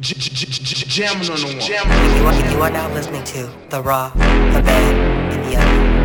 Jamming on the one. You are, you are now listening to The Raw, The Bad, and The Ugly.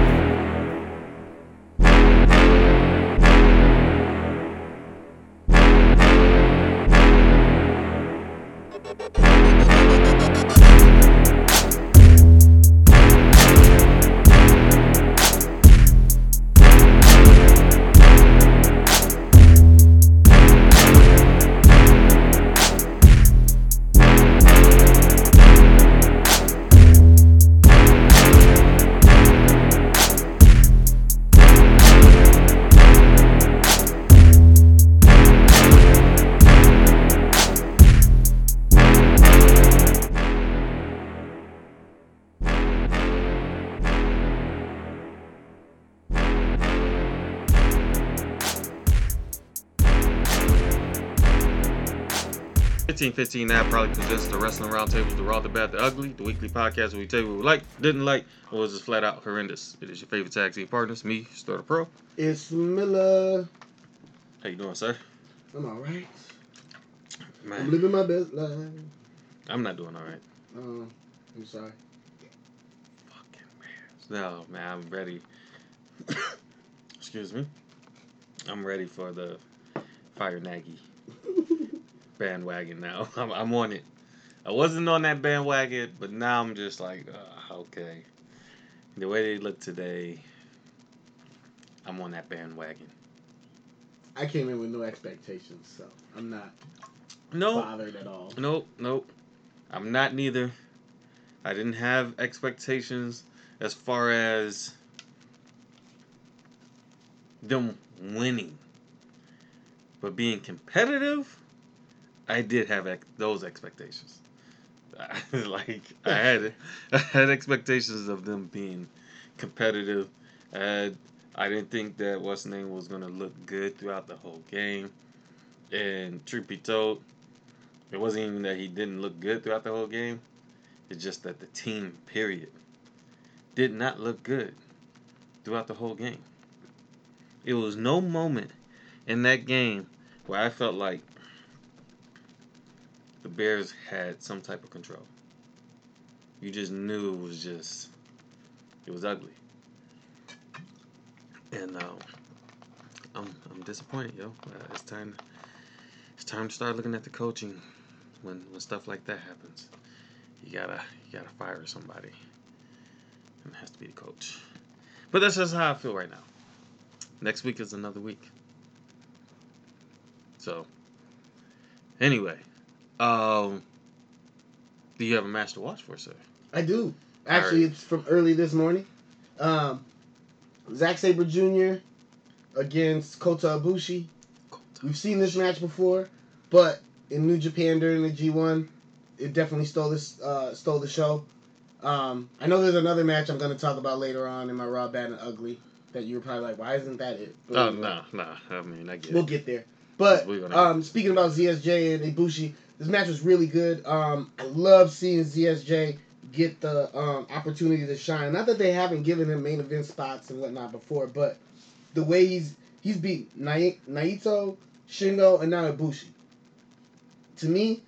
Fifteen fifteen now probably presents the Wrestling Roundtable, the Raw, the Bad, the Ugly, the weekly podcast where we tell you what we like, didn't like, or was just flat out horrendous. It is your favorite tag team partners, me, Starter Pro. ItzMilla. How you doing, sir? I'm alright. I'm living my best life. I'm not doing all right. Oh, I'm sorry. Fucking man. No, man, I'm ready. Excuse me. I'm ready for the Fire Nagy bandwagon now. I'm, I'm on it. I wasn't on that bandwagon, but now I'm just like, uh, okay. The way they look today, I'm on that bandwagon. I came in with no expectations, so I'm not No, bothered at all. Nope, nope. I'm not neither. I didn't have expectations as far as them winning. But being competitive, I did have ex- those expectations. like I had I had expectations of them being competitive. Had, I didn't think that what's name was gonna look good throughout the whole game. And truth be told, it wasn't even that he didn't look good throughout the whole game. It's just that the team, period, did not look good throughout the whole game. It was no moment in that game where I felt like the Bears had some type of control. You just knew it was just, it was ugly. And um, I'm, I'm disappointed, yo. Uh, it's time it's time to start looking at the coaching when when stuff like that happens. You gotta you gotta fire somebody. And it has to be the coach. But that's just how I feel right now. Next week is another week. So anyway, um do you have a match to watch for, sir? I do. Actually, Alright. it's from early this morning. Um, Zack Sabre Jr. against Kota Ibushi. We've seen this match before, but in New Japan during the G1, it definitely stole this uh, stole the show. Um, I know there's another match I'm going to talk about later on in my Raw Bad and Ugly that you're probably like, why isn't that it? But Oh no, no. I mean I get We'll it. get there. But um, speaking about ZSJ and Ibushi, this match was really good. Um, I love seeing ZSJ get the um, opportunity to shine. Not that they haven't given him main event spots and whatnot before, but the way he's he's beat Nai- Naito, Shingo, and now Ibushi. To me,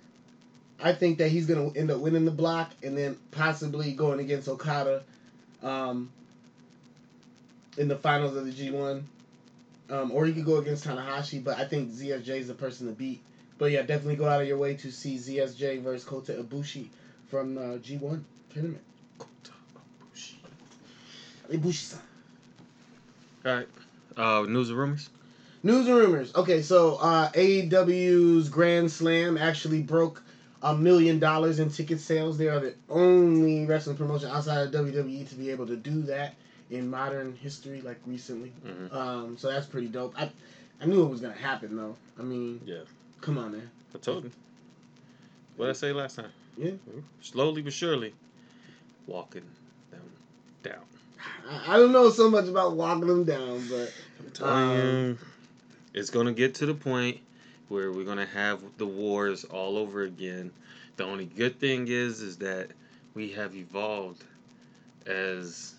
I think that he's gonna end up winning the block and then possibly going against Okada um, in the finals of the G1. Um, or you could go against Tanahashi, but I think ZSJ is the person to beat. But yeah, definitely go out of your way to see ZSJ versus Kota Ibushi from the G1 tournament. Kota Ibushi-san. Alright. Uh news and rumors? News and rumors. Okay, so uh, AEW's Grand Slam actually broke a million dollars in ticket sales. They are the only wrestling promotion outside of WWE to be able to do that in modern history, like recently. Mhm. Um, so that's pretty dope. I, I knew it was gonna happen though. I mean, Yeah. Come on, man. I told you. What did I say last time? Yeah. Slowly but surely, walking them down. I, I don't know so much about walking them down, but I'm telling you, um, it's gonna get to the point where we're gonna have the wars all over again. The only good thing is, is that we have evolved as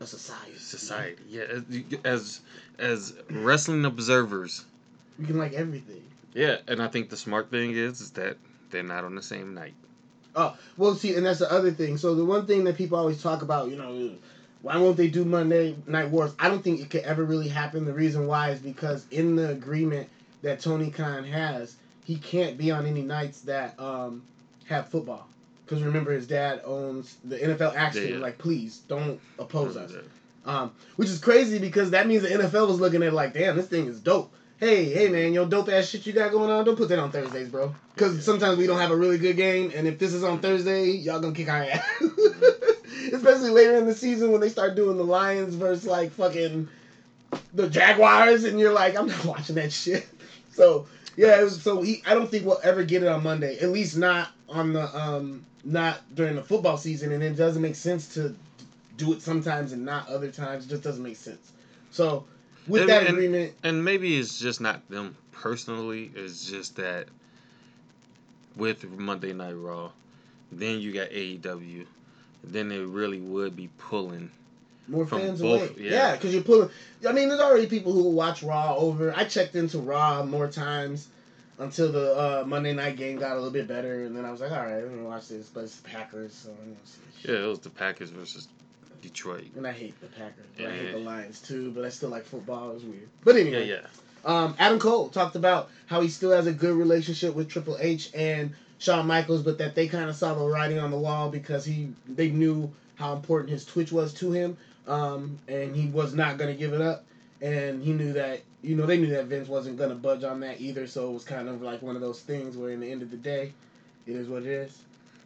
a society. society. Yeah, as as, as wrestling observers. We can like everything. Yeah, and I think the smart thing is, is that they're not on the same night. Oh, well, see, and that's the other thing. So the one thing that people always talk about, you know, why won't they do Monday Night Wars? I don't think it could ever really happen. The reason why is because in the agreement that Tony Khan has, he can't be on any nights that um, have football. Because remember, his dad owns the NFL. Actually, Yeah. like, please don't oppose us. Um, which is crazy because that means the NFL was looking at it like, damn, this thing is dope. Hey, hey, man, yo, dope ass shit you got going on. Don't put that on Thursdays, bro. Because sometimes we don't have a really good game, and if this is on Thursday, y'all gonna kick our ass. Especially later in the season when they start doing the Lions versus like fucking the Jaguars, and you're like, I'm not watching that shit. So yeah, it was, so he, I don't think we'll ever get it on Monday. At least not on the um, not during the football season, and it doesn't make sense to do it sometimes and not other times. It just doesn't make sense. So with And- that and- agreement, And maybe it's just not them personally. It's just that with Monday Night Raw, then you got AEW, then it really would be pulling. more fans both, away. yeah. Yeah, because you're pulling. I mean, there's already people who watch Raw over. I checked into Raw more times until the uh, Monday night game got a little bit better, and then I was like, all right, I'm gonna watch this. But it's the Packers, so I'm gonna see. Yeah, it was the Packers versus Detroit. And I hate the Packers. But I hate the Lions too, but I still like football. It was weird. But Yeah, anyway, yeah. Um, Adam Cole talked about how he still has a good relationship with Triple H and Shawn Michaels, but that they kind of saw the writing on the wall because he they knew how important his Twitch was to him, um, and he was not going to give it up, and he knew that you know they knew that Vince wasn't going to budge on that either, so it was kind of like one of those things where in the end of the day, it is what it is.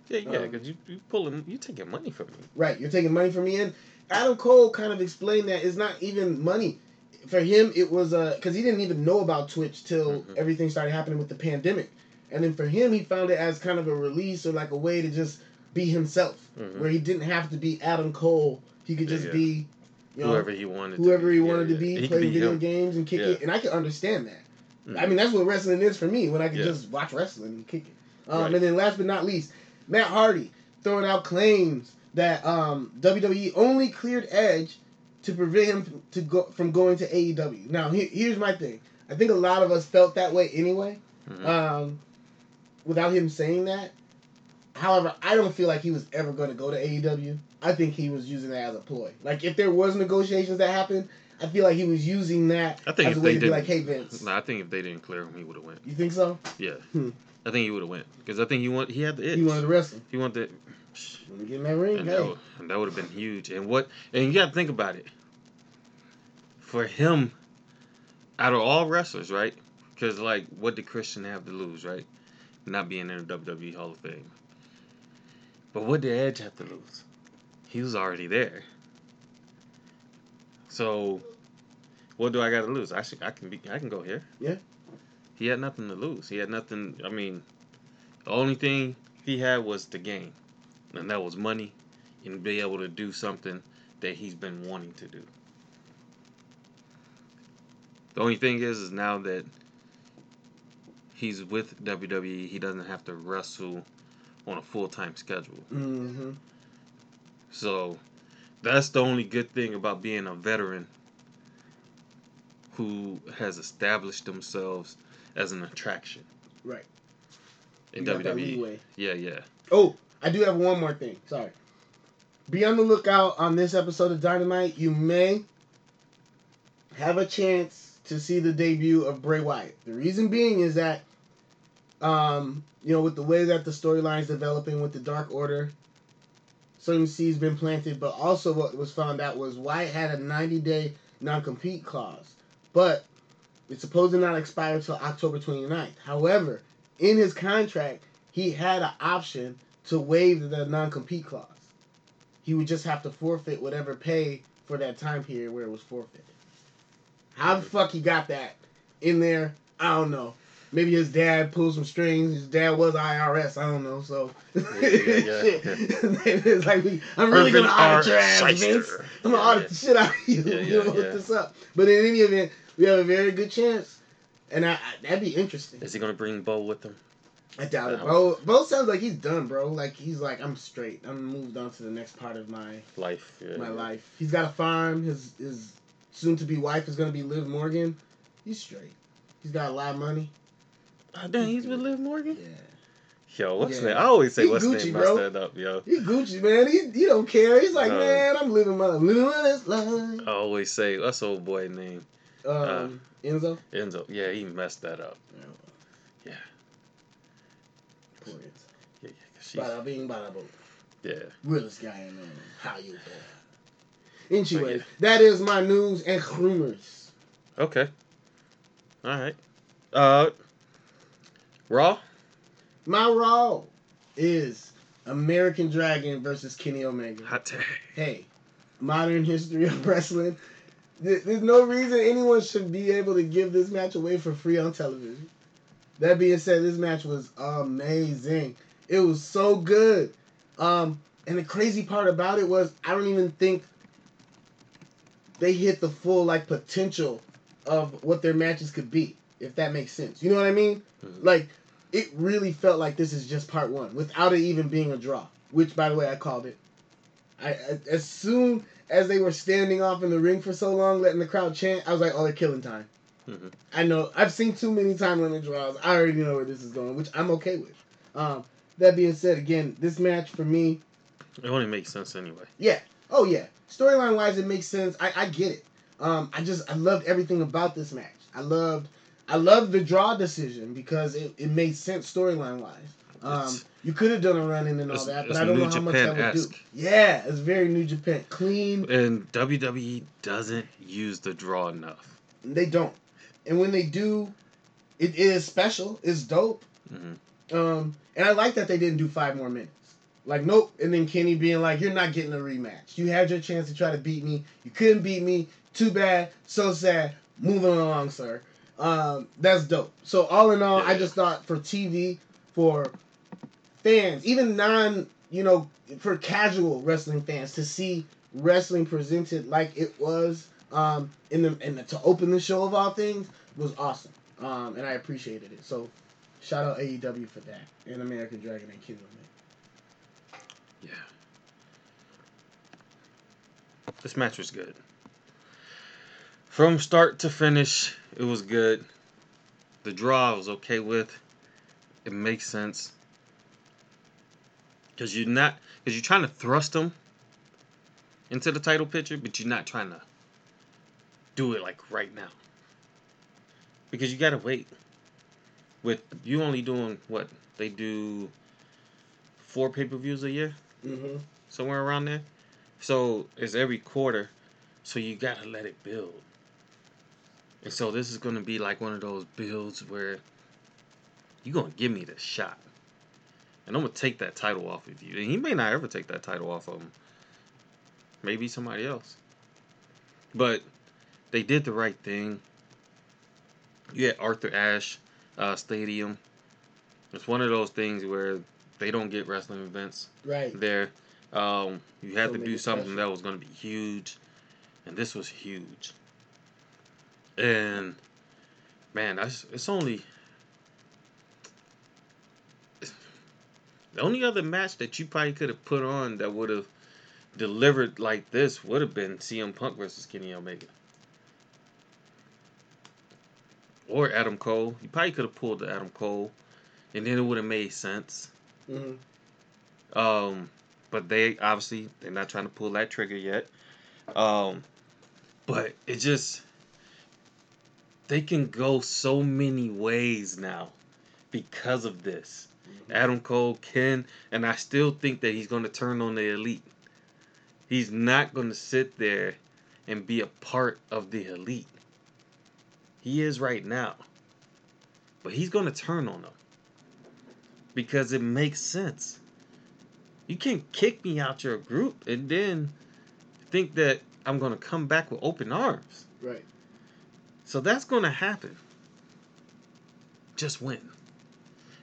Yeah, yeah, Um, because you you pulling, you taking money from me. Right, you're taking money from me, and Adam Cole kind of explained that it's not even money. For him, it was because he didn't even know about Twitch till Mhm. everything started happening with the pandemic, and then for him, he found it as kind of a release or like a way to just be himself, Mhm. where he didn't have to be Adam Cole. He could just yeah. be, you know, whoever he wanted. whoever to be. he Yeah, wanted to be, playing be video him. games and kick Yeah. it, and I can understand that. Mhm. I mean, that's what wrestling is for me when I can Yeah. just watch wrestling and kick it. Um, Right. And then last but not least, Matt Hardy throwing out claims that um, WWE only cleared Edge to prevent him to go from going to AEW. Now, he, here's my thing. I think a lot of us felt that way anyway, Mhm. um, without him saying that. However, I don't feel like he was ever going to go to AEW. I think he was using that as a ploy. Like if there was negotiations that happened, I feel like he was using that I think as a way to be like, "Hey Vince, no, I think if they didn't clear him, he would have went. you think so?" Yeah, Hmm. I think he would have went because I think he want he had the itch. He wanted to wrestle. He wanted. Me get in that ring. And hey. that, and that would have been huge. And what? And you got to think about it. For him, out of all wrestlers, right? Because like, what did Christian have to lose, right? Not being in the WWE Hall of Fame. But what did Edge have to lose? He was already there. So, what do I got to lose? I should, I can be, I can go here. Yeah. He had nothing to lose. He had nothing. I mean, the only thing he had was the game, and that was money, and be able to do something that he's been wanting to do. The only thing is, is now that he's with WWE, he doesn't have to wrestle on a full time schedule. Mm-hmm. So that's the only good thing about being a veteran who has established themselves as an attraction Right. in You WWE. Yeah, yeah. Oh, I do have one more thing. Sorry. Be on the lookout on this episode of Dynamite. You may have a chance to see the debut of Bray Wyatt. The reason being is that, um, you know, with the way that the storyline is developing with the Dark Order, certain seeds been planted. But also, what was found out was Wyatt had a 90 day non compete clause, but it's supposed to not expire until October 29th. However, in his contract, he had an option to waive the non compete clause. He would just have to forfeit whatever pay for that time period where it was forfeited. How the fuck he got that in there? I don't know. Maybe his dad pulled some strings. His dad was IRS. I don't know. So yeah, yeah. Shit. it's like we, I'm really gonna audit your ass, Vince. I'm gonna Yeah, audit the shit out of you. Yeah, you know, yeah. this up. But in any event, we have a very good chance, and I, I, that'd be interesting. Is he gonna bring Bo with him? I doubt it, No. bro. Bo sounds like he's done, bro. Like he's like, I'm straight. I'm moved on to the next part of my Life. Yeah, my yeah. life. He's got a farm. His his soon to be wife is gonna be Liv Morgan. He's straight. He's got a lot of money. Oh, damn, he's with Liv Morgan. Yeah. Yo, what's Yeah. name? I always say He what's Gucci, name bro. messed that up, yo. He Gucci, man. He, he don't care. He's like, Uh, man, I'm living my living this life. I always say what's old boy name? Um, Enzo. Enzo. Yeah, he messed that up. Yeah. Poor Enzo. Yeah, yeah. Bada bing, bada boom. yeah. Realest guy in um, how you doing? Anyway, yeah. that is my news and rumors. Okay. All right. Uh, Raw. My Raw is American Dragon versus Kenny Omega. Hot take. Hey, modern history of wrestling. There- There's no reason anyone should be able to give this match away for free on television. That being said, this match was amazing. It was so good. Um, and the crazy part about it was I don't even think they hit the full like potential of what their matches could be, if that makes sense. You know what I mean? Mhm. Like it really felt like this is just part one, without it even being a draw. Which, by the way, I called it. I, as soon as they were standing off in the ring for so long, letting the crowd chant, I was like, "Oh, they're killing time." Mhm. I know. I've seen too many time limit draws. I already know where this is going, which I'm okay with. Um, that being said, again, this match for me, It only makes sense anyway. yeah. Oh yeah. Storyline wise, it makes sense. I, I get it. Um, I just I loved everything about this match. I loved I loved the draw decision because it, it made sense storyline wise. Um, you could have done a run in and all that, but I don't know New how much that would do. Yeah, it's very New Japan clean. And WWE doesn't use the draw enough. They don't, and when they do, it is special. It's dope. Mhm. Um, and I like that they didn't do five more minutes. Like, nope. And then Kenny being like, "You're not getting a rematch. You had your chance to try to beat me. You couldn't beat me. Too bad. So sad. Moving along, sir." Um, that's dope. So all in all, I just thought for TV, for fans, even non, you know, for casual wrestling fans to see wrestling presented like it was um, in the and to open the show of all things was awesome. Um, and I appreciated it. So shout out AEW for that and American Dragon and Kenny Omega. Yeah. This match was good. From start to finish, it was good. The draw I was okay with. It makes sense. Cause you're not, cause you're trying to thrust them into the title picture, but you're not trying to do it like right now. Because you gotta wait. With you only doing what they do, four pay per views a year Mm-hmm. somewhere around there. So it's every quarter, so you gotta let it build. And so this is gonna be like one of those builds where you're gonna give me the shot. And I'm gonna take that title off of you. And he may not ever take that title off of him. Maybe somebody else. But they did the right thing. You had Arthur Ashe uh, Stadium. It's one of those things where they don't get wrestling events Right. there. Um, you had So to do something special. that was going to be huge, and this was huge. And man, that's it's only the only other match that you probably could have put on that would have delivered like this would have been CM Punk versus Kenny Omega. Or Adam Cole. You probably could have pulled the Adam Cole, and then it would have made sense. Mm-hmm. Um, but they obviously they're not trying to pull that trigger yet. Um, but it just they can go so many ways now because of this. Adam Cole Ken, and I still think that he's going to turn on the elite. He's not going to sit there and be a part of the elite. He is right now, but he's going to turn on them because it makes sense. You can't kick me out your group and then think that I'm going to come back with open arms. Right. So that's going to happen. Just win.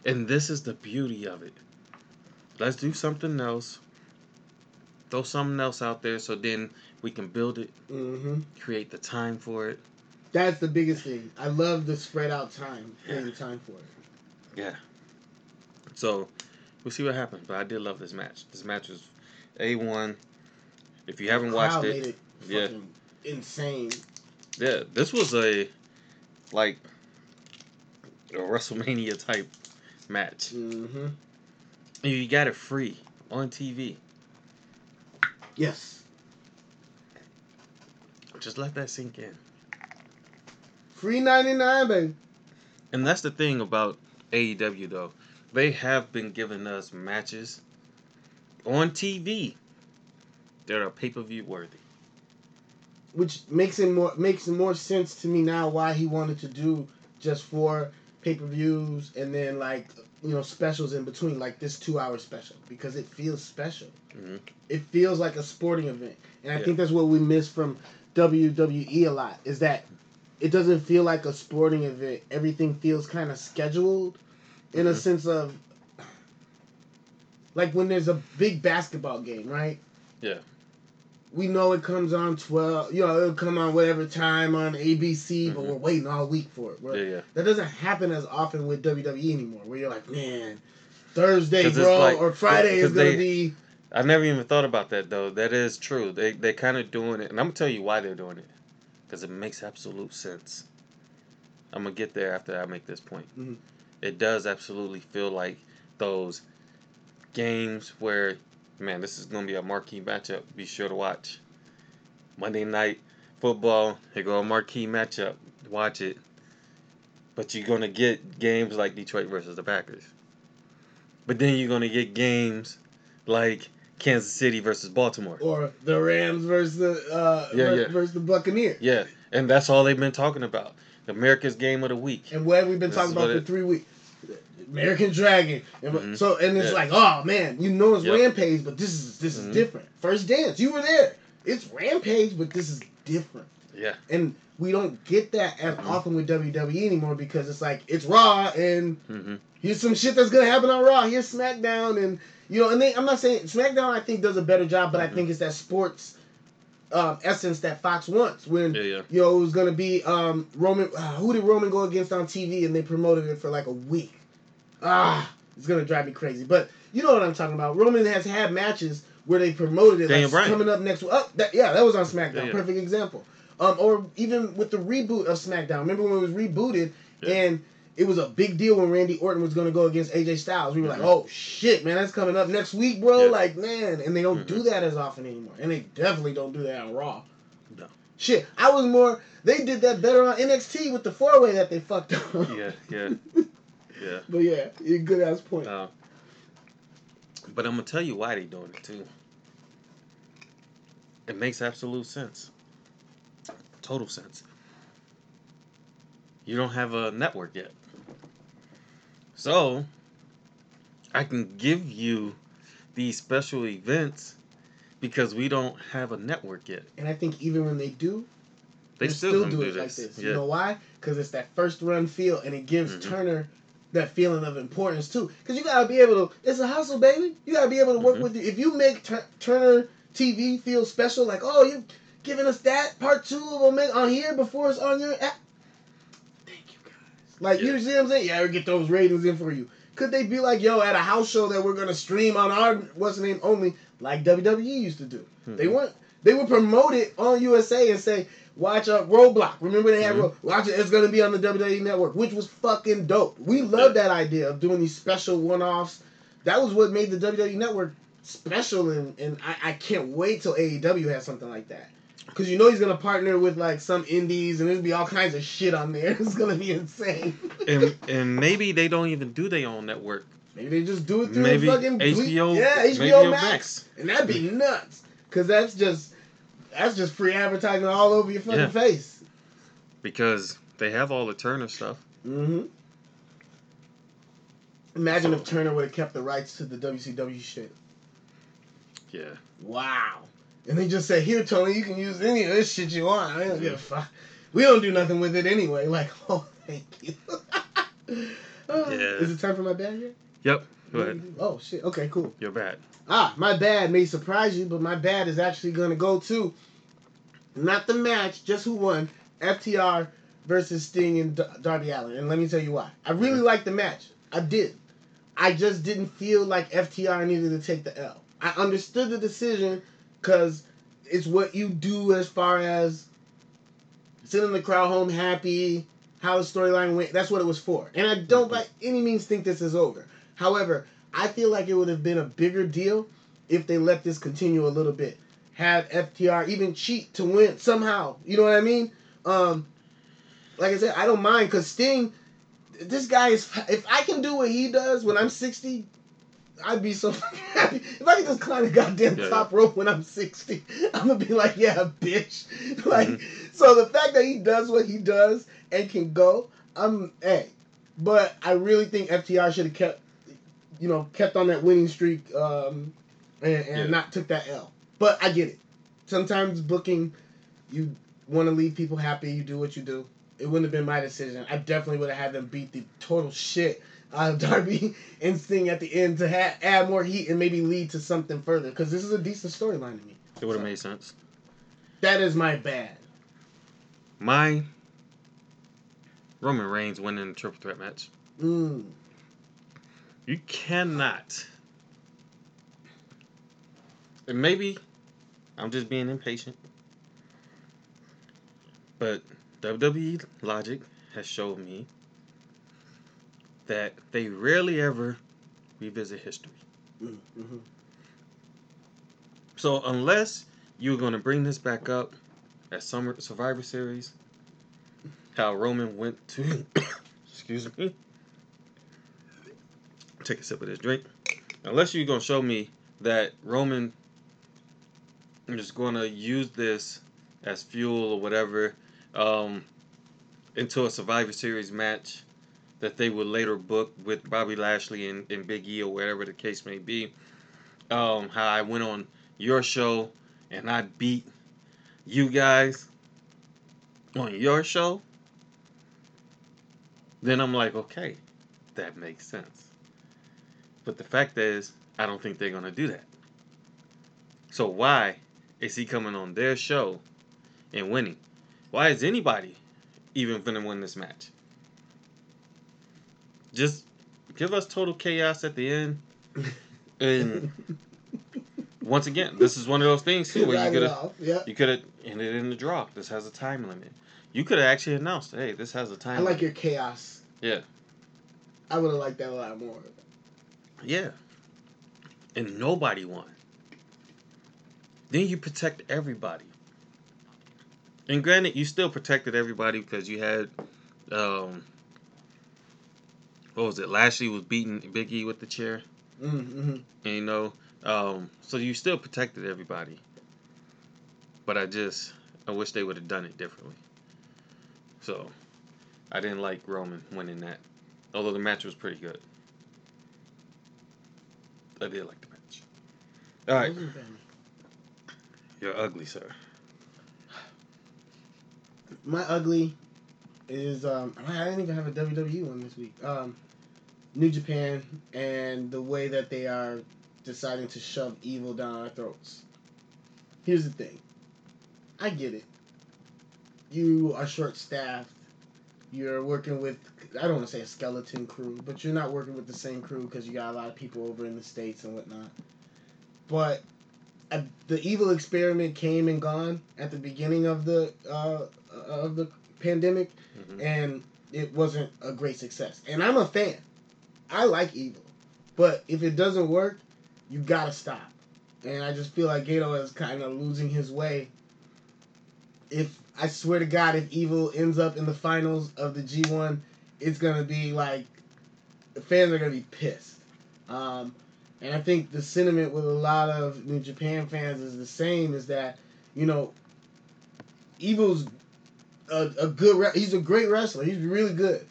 And this is the beauty of it. Let's do something else. Throw something else out there so then we can build it, Mm-hmm. create the time for it. That's the biggest thing. I love the spread out time, creating time for it. Yeah. So we'll see what happens. But I did love this match. This match was A1. If you haven't watched it, made it yeah. insane. Yeah, this was a like a WrestleMania type match. Mm-hmm. You got it free on TV. Yes. Just let that sink in. Free 99, baby. And that's the thing about AEW though. They have been giving us matches on TV that are pay per view worthy. Which makes it more makes more sense to me now why he wanted to do just four pay per views and then like you know specials in between like this two hour special because it feels special. Mhm. It feels like a sporting event, and I Yeah. think that's what we miss from WWE a lot is that it doesn't feel like a sporting event. Everything feels kind of scheduled in a Mhm. sense of like when there's a big basketball game, right? Yeah. We know it comes on twelve. You know, it'll come on whatever time on ABC, but Mhm. we're waiting all week for it. Bro. Yeah, yeah. That doesn't happen as often with WWE anymore. Where you're like, man, Thursday, bro, like- or Friday is gonna they- be. I never even thought about that though. That is true. They they kind of doing it, and I'm gonna tell you why they're doing it, because it makes absolute sense. I'm gonna get there after I make this point. Mhm. It does absolutely feel like those games where, man, this is gonna be a marquee matchup. Be sure to watch. Monday night football. Here go a marquee matchup. Watch it. But you're gonna get games like Detroit versus the Packers. But then you're gonna get games like Kansas City versus Baltimore. Or the Rams versus the uh, Yeah, yeah. versus the Buccaneers. Yeah, and that's all they've been talking about. America's game of the week. And what have we been This talking about for it- three weeks? American Dragon. And Mhm. So and it's Yeah. like, oh man, you know it's Yep. Rampage, but this is this is Mhm. different. First dance, you were there. It's Rampage, but this is different. Yeah. And we don't get that as Mhm. often with WWE anymore because it's like it's Raw and hmm here's some shit that's gonna happen on Raw. Here's SmackDown, and you know, and they, I'm not saying SmackDown. I think does a better job, but I think it's that sports um, essence that Fox wants. When Yeah, yeah. you know it was gonna be um, Roman. Uh, who did Roman go against on TV? And they promoted it for like a week. Ah, it's gonna drive me crazy. But you know what I'm talking about. Roman has had matches where they promoted it. Daniel like Bryan. coming up next. Oh, that, yeah, that was on SmackDown. Yeah. Perfect example. Um, or even with the reboot of SmackDown. Remember when it was rebooted and it was a big deal when Randy Orton was going to go against AJ Styles. We were Mhm. like, oh shit, man, that's coming up next week, bro. Yeah. Like, man, and they don't do Mhm. that as often anymore, and they definitely don't do that on Raw. No. Shit, I was more. They did that better on NXT with the four way that they fucked up. Yeah, yeah, yeah. But yeah, you good ass point. Uh, but I'm gonna tell you why they doing it too. It makes absolute sense. Total sense. You don't have a network yet. So I can give you these special events because we don't have a network yet. and I think even when they do, They they're still, do do it this. like this. Yeah. You know why? Because it's that first run feel, and it gives Mhm. Turner that feeling of importance too. Because you gotta be able to. It's a hustle, baby. You gotta be able to work Mhm. with. You. If you make Tur- Turner TV feel special, like oh you giving us that part two of a minute on here before it's on your app. You. Like you Yeah. see what I'm saying? Yeah, we get those ratings in for you. Could they be like, yo, at a house show that we're gonna stream on our what's the name only, like WWE used to do? They Mhm. weren't. They would promote it on USA and say, "Watch a Roadblock." Remember they had. Ro- watch it. It's gonna be on the WWE Network, which was fucking dope. We love that idea of doing these special one-offs. That was what made the WWE Network special, and and I, I can't wait till AEW has something like that. Cause you know he's gonna partner with like some indies and there's be all kinds of shit on there. It's gonna be insane. and and maybe they don't even do their own network. Maybe they just do it through Maybe fucking ble- HBO. Yeah, HBO Max. Max. And that'd be nuts. Cause that's just that's just free advertising all over your fucking Yeah. face. because they have all the Turner stuff. Mm-hmm. Imagine if Turner would have kept the rights to the WCW shit. Yeah. Wow. And they just said, here, Tony, you can use any of this shit you want. I don't give a fuck. We don't do nothing with it anyway. Like, oh, thank you. Oh, Yeah. Is it time for my bad yet? Yep. Go ahead. Oh, shit. Okay, cool. You're bad. Ah, my bad may surprise you, but my bad is actually going to go to not the match, just who won FTR versus Sting and D- Darby Allin. And let me tell you why. I really Mhm. liked the match. I did. I just didn't feel like FTR needed to take the L. I understood the decision because it's what you do as far as sending the crowd home happy, how the storyline went. That's what it was for. And I don't by any means think this is over. However, I feel like it would have been a bigger deal if they let this continue a little bit. Have FTR even cheat to win somehow. You know what I mean? Um, like I said, I don't mind because Sting, this guy is. If I can do what he does when I'm 60, I'd be so happy. If I could just climb the goddamn Yeah, top rope when I'm 60, I'm gonna be like, yeah, bitch. like, so the fact that he does what he does and can go, I'm, hey. But I really think FTR should have kept, you know, kept on that winning streak um, and, and Yeah. not took that L. But I get it. Sometimes booking, you want to leave people happy, you do what you do. It wouldn't have been my decision. I definitely would have had them beat the total shit out of Darby and Sting at the end to ha- add more heat and maybe lead to something further. Because this is a decent storyline to me. It would have made sense. That is my bad. My Roman Reigns winning the triple threat match. Mm. You cannot. And maybe I'm just being impatient. But WWE logic has showed me that they rarely ever revisit history. Mm, mhm. So unless you're going to bring this back up at Summer Survivor Series, how Roman went to, excuse me, take a sip of this drink. Unless you're going to show me that Roman is going to use this as fuel or whatever um, into a Survivor Series match that they would later book with Bobby Lashley and, and Big E or whatever the case may be. Um, how I went on your show and I beat you guys on your show, then I'm like, okay, that makes sense. But the fact is, I don't think they're going to do that. So why is he coming on their show and winning? Why is anybody even going to win this match? Just give us total chaos at the end. And once again, this is one of those things too where you could have. Yep. you could have ended in the draw. This has a time limit. You could have actually announced, hey, this has a time I like limit. your chaos. Yeah. I would have liked that a lot more. Yeah. And nobody won. Then you protect everybody. And granted, you still protected everybody because you had, um, what was it? Lashley was beating Big E with the chair. Mm-hmm. And, you know, um, so you still protected everybody. But I just, I wish they would have done it differently. So, I didn't like Roman winning that. Although the match was pretty good. I did like the match. All right, you're ugly, sir. My ugly is um I didn't even have a WWE one this week. Um New Japan and the way that they are deciding to shove evil down our throats. Here's the thing. I get it. You are short staffed. You're working with I don't want to say a skeleton crew, but you're not working with the same crew because you got a lot of people over in the states and whatnot. But uh, the evil experiment came and gone at the beginning of the uh, of the pandemic, Mhm. and it wasn't a great success. And I'm a fan. I like evil, but if it doesn't work, you gotta stop. And I just feel like Gedo is kind of losing his way. If I swear to God, if evil ends up in the finals of the G1, it's gonna be like the fans are gonna be pissed. Um, and I think the sentiment with a lot of New Japan fans is the same: is that you know, Evil's a, a good. Re- he's a great wrestler. He's really good.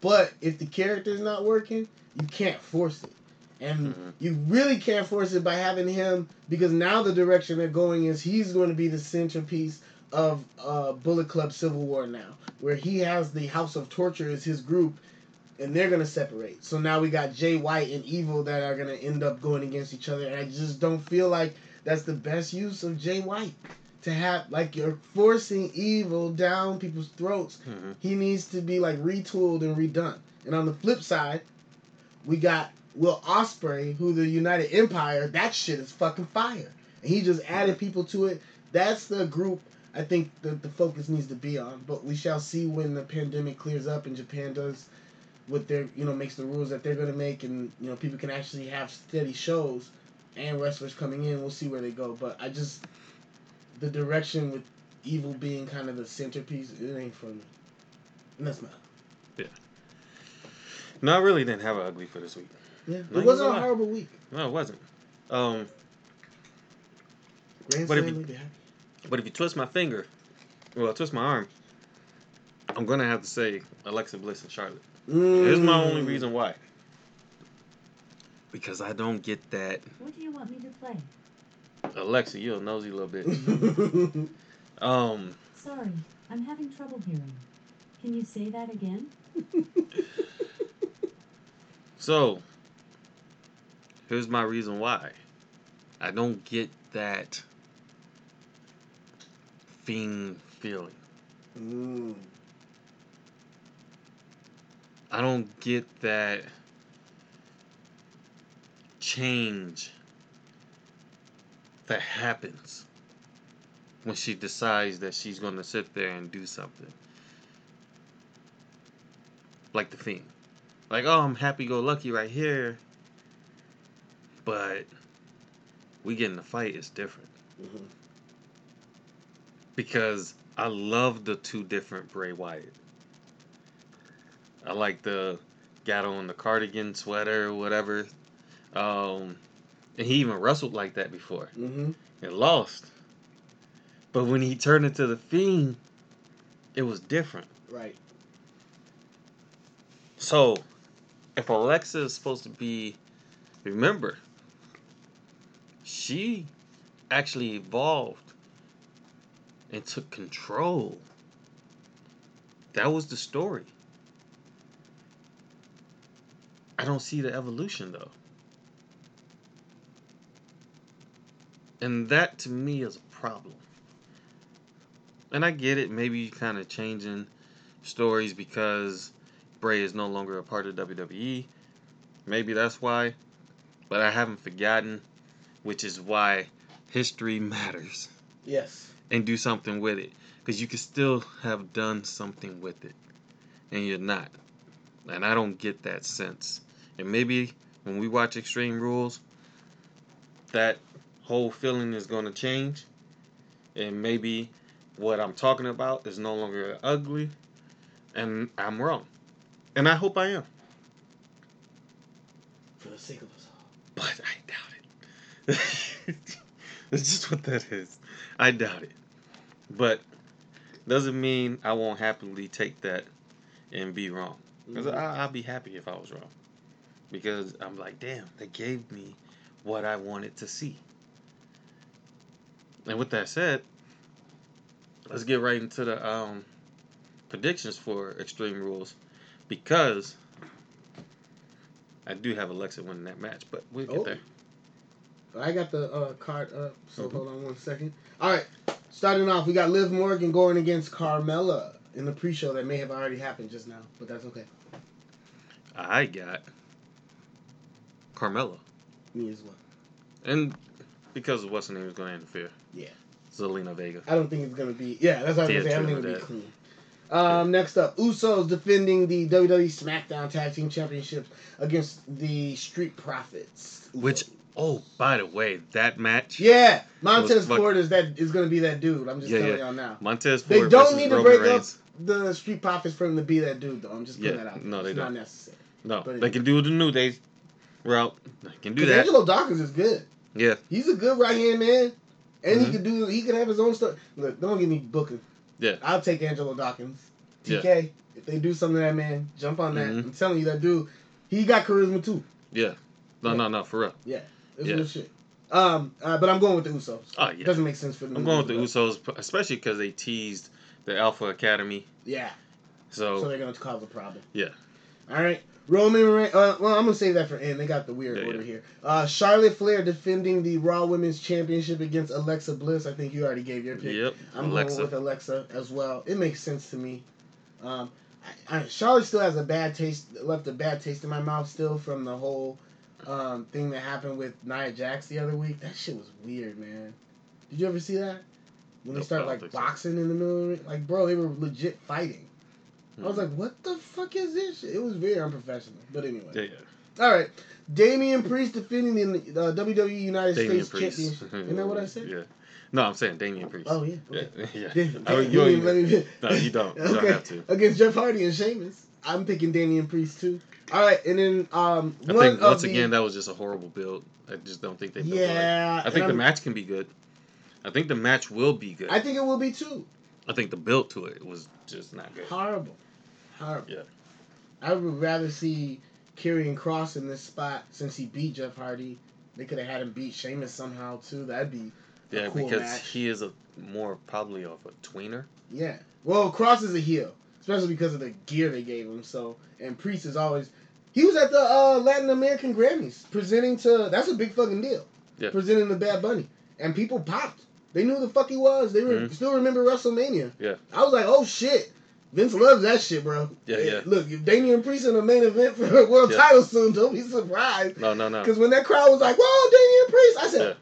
But if the character's not working, you can't force it. And Mhm. you really can't force it by having him because now the direction they're going is he's going to be the centerpiece of uh, Bullet Club Civil War now, where he has the House of Torture as his group, and they're gonna separate. So now we got Jay White and Evil that are gonna end up going against each other, and I just don't feel like that's the best use of Jay White to have like you're forcing Evil down people's throats. Mhm. He needs to be like retooled and redone. And on the flip side, we got Will Ospreay, who the United Empire. That shit is fucking fire, and he just added people to it. That's the group I think the, the focus needs to be on. But we shall see when the pandemic clears up and Japan does what they're you know makes the rules that they're gonna make, and you know people can actually have steady shows and wrestlers coming in. We'll see where they go, but I just the direction with evil being kind of the centerpiece, it ain't for me. And that's not. Yeah. No, I really didn't have an ugly for this week. Yeah, No, it wasn't you're a right. horrible week. No, it wasn't. Um, Grand But if Slam you- week, they happy. but if you twist my finger, well, twist my arm, I'm gonna have to say Alexa Bliss and Charlotte. Here's my only Mm. reason why. Because I don't get that What do you want me to play? Alexa, you're a nosy little bitch. Um, Sorry, I'm having trouble hearing. Can you say that again? so here's my reason why. I don't get that fiend feeling. Mm. I don't get that change that happens when she decides that she's going to sit there and do something. Like the Fiend. Like, oh, I'm happy go lucky right here. But we get in the fight, it's different. Mhm. Because I love the two different Bray Wyatt. I like the got on the cardigan sweater or whatever. Um, and he even wrestled like that before Mhm. and lost. But when he turned into the Fiend, it was different. Right. So, if Alexa is supposed to be, remember, she actually evolved and took control. That was the story. I don't see the evolution though. And that to me is a problem. And I get it, maybe you kind of changing stories because Bray is no longer a part of WWE. Maybe that's why. But I haven't forgotten, which is why history matters. Yes. And do something with it. Because you could still have done something with it. And you're not. And I don't get that sense. And maybe when we watch Extreme Rules, that whole feeling is going to change. And maybe what I'm talking about is no longer ugly. And I'm wrong. And I hope I am. For the sake of us all. But I doubt it. That's just what that is. I doubt it. But doesn't mean I won't happily take that and be wrong. Because Mhm. I'll be happy if I was wrong. Because I'm like, damn, they gave me what I wanted to see. And with that said, let's get right into the um, predictions for Extreme Rules. Because I do have Alexa winning that match, but we'll get Oh. there. I got the uh, card up, so Mhm. hold on one second. All right, starting off, we got Liv Morgan going against Carmella in the pre-show that may have already happened just now, but that's okay. I got Carmella. Me as well. And because what's the name is going to interfere. Yeah. Zelina Vega. I don't think it's gonna be. Yeah, that's what I was gonna say. I don't think it'll be clean. Um, next up, Usos defending the WWE SmackDown Tag Team Championships against the Street Profits. Which- Oh, by the way, that match. Yeah, Montez fuck- Ford is that is gonna be that dude. I'm just Yeah, telling yeah. y'all now. Montez Ford. They don't need to Roman break Reigns. up the Street Profits for him to be that dude, though. I'm just putting Yeah, that out. There. no, they it's not don't. necessary. No, they can do the New Day route. They can do that. Angelo Dawkins is good. Yeah. He's a good right hand man, and Mhm. he could do. He could have his own stuff. Look, don't give me booking. Yeah. I'll take Angelo Dawkins. Yeah. TK, if they do something to that man, jump on that. Mhm. I'm telling you, that dude, he got charisma too. Yeah. No, Yeah. no, no, for real. Yeah, it's Yeah. good shit. Um, uh, but I'm going with the Usos. Oh, It yeah. doesn't make sense for them. I'm going with the. Usos, especially because they teased the Alpha Academy. Yeah. So So, they're gonna cause a problem. Yeah. All right. Roman Reigns. Uh, well, I'm gonna save that for end. They got the weird Yeah, order yeah. here. Uh, Charlotte Flair defending the Raw Women's Championship against Alexa Bliss. I think you already gave your pick. yep. I'm Alexa. going with Alexa as well. It makes sense to me. Um, I, I, Charlotte still has a bad taste, left a bad taste in my mouth still from the whole um, thing that happened with Nia Jax the other week. That shit was weird, man. Did you ever see that? When they Nope, started like think so. boxing in the middle, of the ring? like bro, they were legit fighting. I was like, what the fuck is this? It was very unprofessional. But anyway. yeah, yeah. All right. Damian Priest defending the uh, WWE United Damian States Priest. Championship. Isn't that what I said? Yeah. No, I'm saying Damian Priest. Oh, yeah. Yeah, Okay. yeah. Damn, I mean, you don't even- No, you don't. You don't Okay. have to. Against Jeff Hardy and Sheamus. I'm picking Damian Priest too. All right, and then um, I one think once the, again that was just a horrible build. I just don't think they built it right. yeah, I think the I'm- match can be good. I think the match will be good. I think it will be too. I think the build to it was just not good. Horrible, Yeah. I would rather see Karrion Cross in this spot since he beat Jeff Hardy. They could have had him beat Sheamus somehow too. That'd be Yeah, cool because match. he is a more probably of a tweener. yeah. Well, Cross is a heel, especially because of the gear they gave him. So and Priest is always. He was at the uh, Latin American Grammys presenting to. That's a big fucking deal. Yeah. Presenting the Bad Bunny, and people popped. They knew who the fuck he was. They re- Mhm. still remember WrestleMania. Yeah. I was like, oh shit. Vince loves that shit, bro. Yeah, yeah. Look, if Damian Priest in the main event for a world Yeah. title soon, don't be surprised. No, no, no. Because when that crowd was like, "Whoa, Damian Priest," I said, Yeah.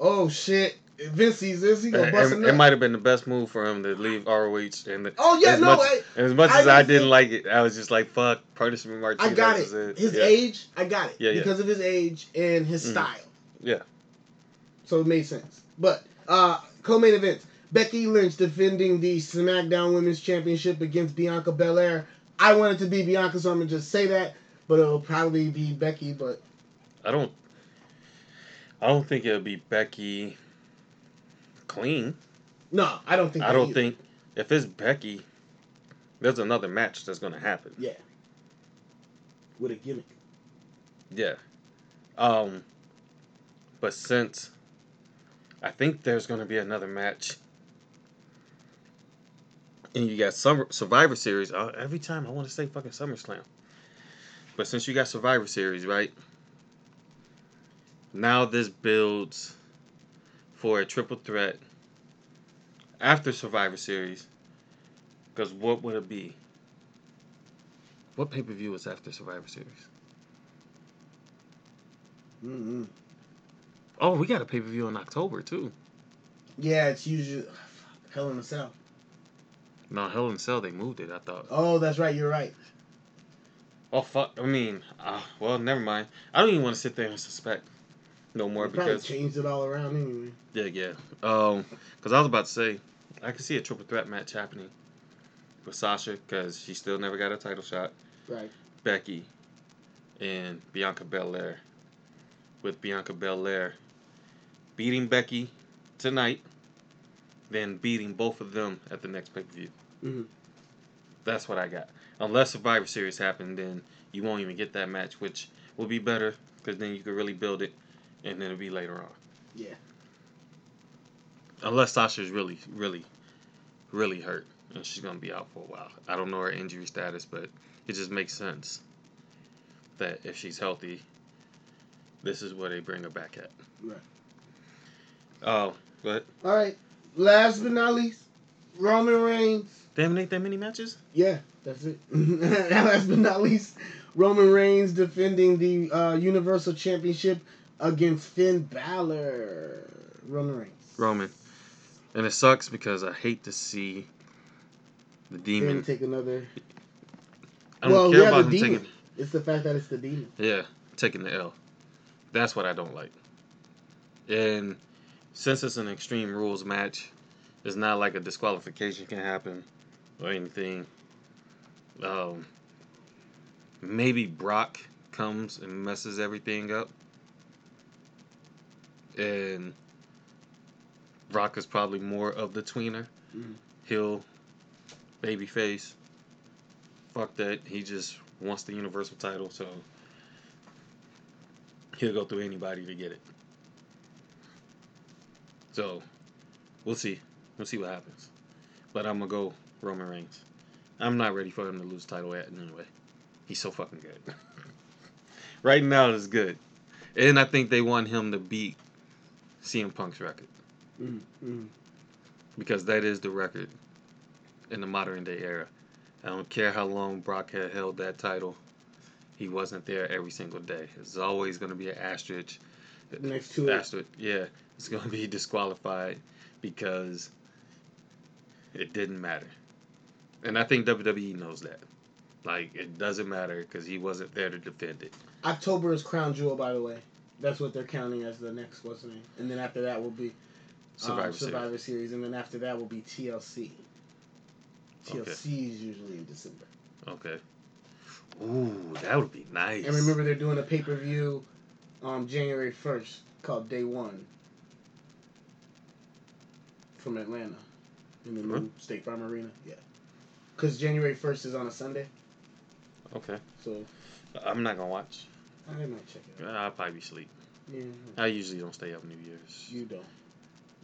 "Oh shit!" If Vince sees this, he gonna It, bust a it, might have been the best move for him to leave ROH. And the, oh yeah, as no, much, I, as much I as I didn't like it, I was just like, "Fuck, punishment I Martinez." got is it. His yeah. age, I got it Yeah, yeah. because of his age and his Mhm. style. Yeah. So it made sense. But uh co-main events: Becky Lynch defending the SmackDown Women's Championship against Bianca Belair. I want it to be Bianca, so I'm gonna just say that. But it'll probably be Becky. But I don't. I don't think it'll be Becky. Clean. no, I don't think. I don't either. think if it's Becky, there's another match that's gonna happen. Yeah. With a gimmick. Yeah. Um. But since I think there's gonna be another match, and you got Summer Survivor Series. Uh, every time I want to say fucking SummerSlam, but since you got Survivor Series, right? Now this builds for a triple threat after Survivor Series. Because what would it be? What pay per view is after Survivor Series? Mm-hmm. Oh, we got a pay per view in October too. Yeah, it's usually Hell in a Cell. No, Hell in Cell they moved it. I thought. Oh, that's right. You're right. Oh fuck! I mean, uh, well, never mind. I don't even want to sit there and suspect no more They because changed it all around anyway. yeah, yeah. Um, because I was about to say I could see a triple threat match happening with Sasha because she still never got a title shot. Right. Becky and Bianca Belair. With Bianca Belair beating Becky tonight, then beating both of them at the next pay per view. Mhm. That's what I got. Unless Survivor Series happened, then you won't even get that match, which will be better because then you can really build it, and then it'll be later on. Yeah. Unless Sasha's really, really, really hurt, and she's gonna be out for a while. I don't know her injury status, but it just makes sense that if she's healthy, this is where they bring her back at. Right. Oh, but All right. Last but not least, Roman Reigns. damn, it ain't that many matches. Yeah, that's it. Last but not least, Roman Reigns defending the uh, Universal Championship against Finn Balor. Roman Reigns. Roman, and it sucks because I hate to see the Finn demon. take another. I don't well, care yeah, about the him demon. taking. It's the fact that it's the demon. Yeah, taking the L. That's what I don't like. And since it's an Extreme Rules match, it's not like a disqualification can happen or anything. Um, maybe Brock comes and messes everything up. And Brock is probably more of the tweener. Mhm. He'll babyface. Fuck that. He just wants the Universal title, so he'll go through anybody to get it. So we'll see. We'll see what happens. But I'm gonna go Roman Reigns. I'm not ready for him to lose title yet anyway. He's so fucking good. right now it's good. And I think they want him to beat CM Punk's record. Mm, mm. Because that is the record in the modern day era. I don't care how long Brock had held that title. He wasn't there every single day. It's always going to be an asterisk. Next to it. Asterisk, yeah. It's going to be disqualified because it didn't matter. and I think WWE knows that. Like it doesn't matter because he wasn't there to defend it. October is Crown Jewel, by the way. That's what they're counting as the next what's the name, and then after that will be Survivor, um, Series. Survivor Series, and then after that will be TLC. TLC Okay. is usually in December. Okay. Ooh, that would be nice. And remember, they're doing a pay per view, um, January first called Day One. From Atlanta, in the new Huh? State Farm Arena. Yeah, because January first is on a Sunday, Okay. so I'm not gonna watch. I might check it out. I'll probably be asleep. Yeah, I usually don't stay up New Year's. you don't.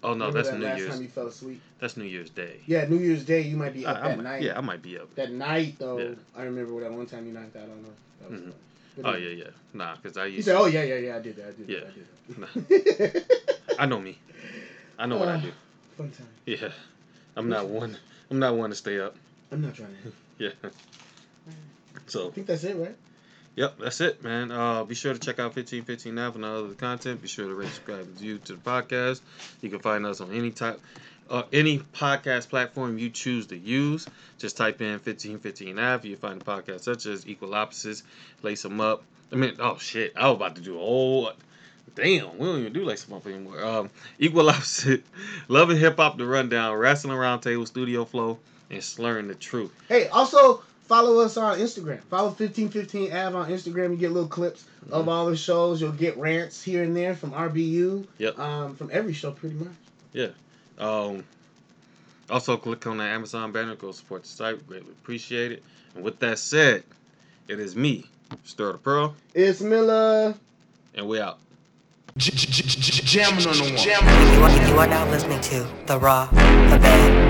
Oh no, Remember that's that New last Year's. time you fell asleep. That's New Year's Day. Yeah, New Year's Day you might be up I that might- night. yeah, I might be up. That night though, Yeah. I remember that one time you knocked out on her. That was Mhm. fun. Oh anyway. yeah, yeah. Nah, cause I You used. said, "Oh yeah, yeah, yeah, I did that. I did Yeah. that. I did that." I know me. I know what I Uh, do. Fun time. Yeah. I'm not one. I'm not one to stay up. I'm not trying to. Yeah. So. I think that's it, right? yep, that's it, man. Uh, be sure to check out 1515 now for other content. Be sure to rate, subscribe, and view to the podcast. You can find us on any type, uh, any podcast platform you choose to use. Just type in 1515 Ave. You find the podcast such as Equal Opposites, Lace Them Up. I mean, oh shit, I was about to do a whole. Damn, we don't even do Lace 'em Up anymore. Um, Equal Opposite, Love and Hip Hop, The Rundown, Wrestling Roundtable, Studio Flow, and Slurring the Truth. Hey, also follow us on Instagram. Follow 1515 Av on Instagram. You get little clips of Mm-hmm. all the shows. You'll get rants here and there from RBU. Yep. Um, from every show, pretty much. Yeah. Um, also, click on the Amazon banner, go support the site. Greatly appreciate it. And with that said, it is me, Sterldapearl, It's Miller. and we out. Jamming on the one. You are, now listening to The Raw, The Bad,